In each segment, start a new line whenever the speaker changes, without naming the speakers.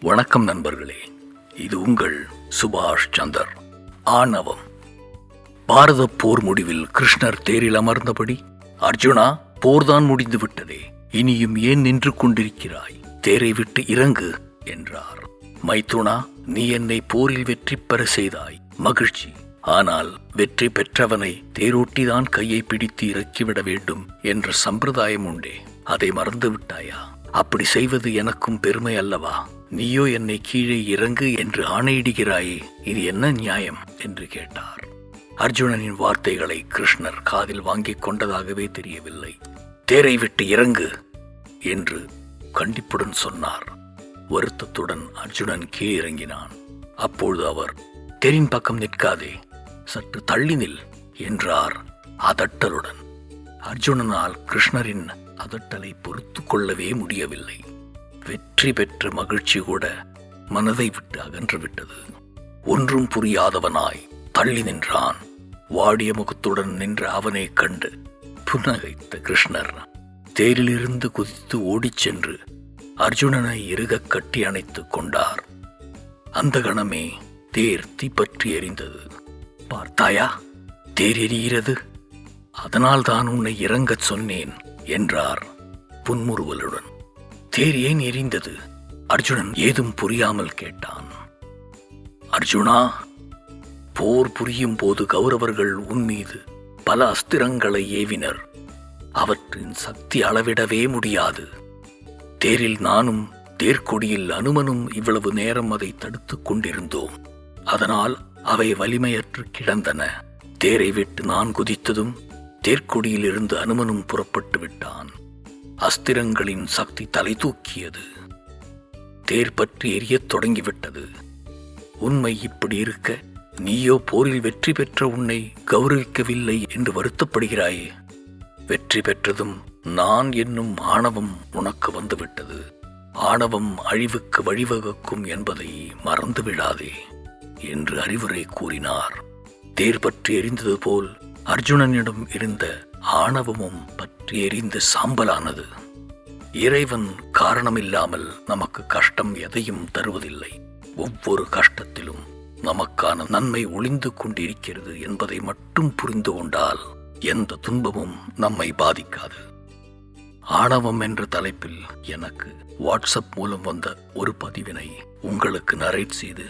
வணக்கம் நண்பர்களே. இது உங்கள் சுபாஷ் சந்தர். ஆணவம். பாரத போர் முடிவில் கிருஷ்ணர் தேரில் அமர்ந்தபடி அர்ஜுனா போர்தான் முடிந்து விட்டதே இனியும் ஏன் நின்று கொண்டிருக்கிறாய்? தேரை விட்டு இறங்கு என்றார். மைத்துனா நீ என்னை போரில் வெற்றி பெற செய்தாய். மகிழ்ச்சி. ஆனால் வெற்றி பெற்றவனை தேரோட்டிதான் கையை பிடித்து இறக்கிவிட வேண்டும் என்ற சம்பிரதாயம் உண்டே. அதை மறந்து விட்டாயா? அப்படி செய்வது எனக்கும் பெருமை அல்லவா? நீயோ என்னை கீழே இறங்கு என்று ஆணையிடுகிறாயே இது என்ன நியாயம்? என்று கேட்டார். அர்ஜுனனின் வார்த்தைகளை கிருஷ்ணர் காதில் வாங்கிக் கொண்டதாகவே தெரியவில்லை. தேரை விட்டு இறங்கு என்று கண்டிப்புடன் சொன்னார். வருத்தத்துடன் அர்ஜுனன் கீழிறங்கினான் அப்பொழுது அவர் தேரின் பக்கம் நிற்காதே சற்று தள்ளி நில் என்றார் அதட்டலுடன். அர்ஜுனனால் கிருஷ்ணரின் அதட்டலை பொறுத்து கொள்ளவே முடியவில்லை. வெற்றி பெற்ற மகிழ்ச்சி கூட மனதை விட்டு அகன்று விட்டது. ஒன்றும் புரியாதவனாய் தள்ளி நின்றான். வாடிய முகத்துடன் நின்ற அவனை கண்டு புன்னகைத்த கிருஷ்ணர் தேரிலிருந்து குதித்து ஓடிச் சென்று அர்ஜுனனை இறுகக் கட்டி அணைத்துக் கொண்டார். அந்த கணமே தேர் தீப்பற்றி எரிந்தது. பார்த்தாயா? தேர் அதனால் தான் உன்னை இறங்கச் சொன்னேன் என்றார் புன்முறுவலுடன். தேர் ஏன் எரிந்தது? அர்ஜுனன் ஏதும் புரியாமல் கேட்டான். அர்ஜுனா போர் புரியும் போது கௌரவர்கள் உன் மீது பல அஸ்திரங்களை ஏவினர். அவற்றின் சக்தி அளவிடவே முடியாது. தேரில் நானும் தேர்க்கொடியில் அனுமனும் இவ்வளவு நேரம் அதை தடுத்துக் கொண்டிருந்தோம். அதனால் அவை வலிமையற்று கிடந்தன. தேரை விட்டு நான் குதித்ததும் தேர்க்கொடியிலிருந்து அனுமனும் புறப்பட்டு விட்டான். அஸ்திரங்களின் சக்தி தலை தூக்கியது. தேர் பற்றி எரியத் தொடங்கிவிட்டது. உண்மை இப்படி இருக்க நீயோ போரில் வெற்றி பெற்ற உன்னை கௌரவிக்கவில்லை என்று வருத்தப்படுகிறாயே. வெற்றி பெற்றதும் நான் என்னும் ஆணவம் உனக்கு வந்துவிட்டது. ஆணவம் அழிவுக்கு வழிவகுக்கும் என்பதை மறந்து விடாதே என்று அறிவுரை கூறினார். தேர் பற்றி எரிந்தது போல் அர்ஜுனனிடம் இருந்த ஆணவமும் பற்றி எரிந்த சாம்பலானது. இறைவன் காரணமில்லாமல் நமக்கு கஷ்டம் எதையும் தருவதில்லை. ஒவ்வொரு கஷ்டத்திலும் நமக்கான நன்மை ஒளிந்து கொண்டிருக்கிறது என்பதை மட்டும் புரிந்து கொண்டால் எந்த துன்பமும் நம்மை பாதிக்காது. ஆணவம் என்ற தலைப்பில் எனக்கு வாட்ஸ்அப் மூலம் வந்த ஒரு பதிவினை உங்களுக்கு நரேட் செய்து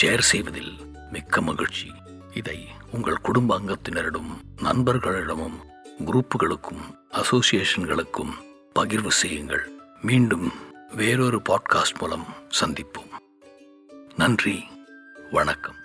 ஷேர் செய்வதில் மிக்க மகிழ்ச்சி. இதை உங்கள் குடும்ப அங்கத்தினரிடம் நண்பர்களிடமும் குரூப்புகளுக்கும் அசோசியேஷன்களுக்கும் பகிர்வு செய்யுங்கள். மீண்டும் வேறொரு பாட்காஸ்ட் மூலம் சந்திப்போம். நன்றி. வணக்கம்.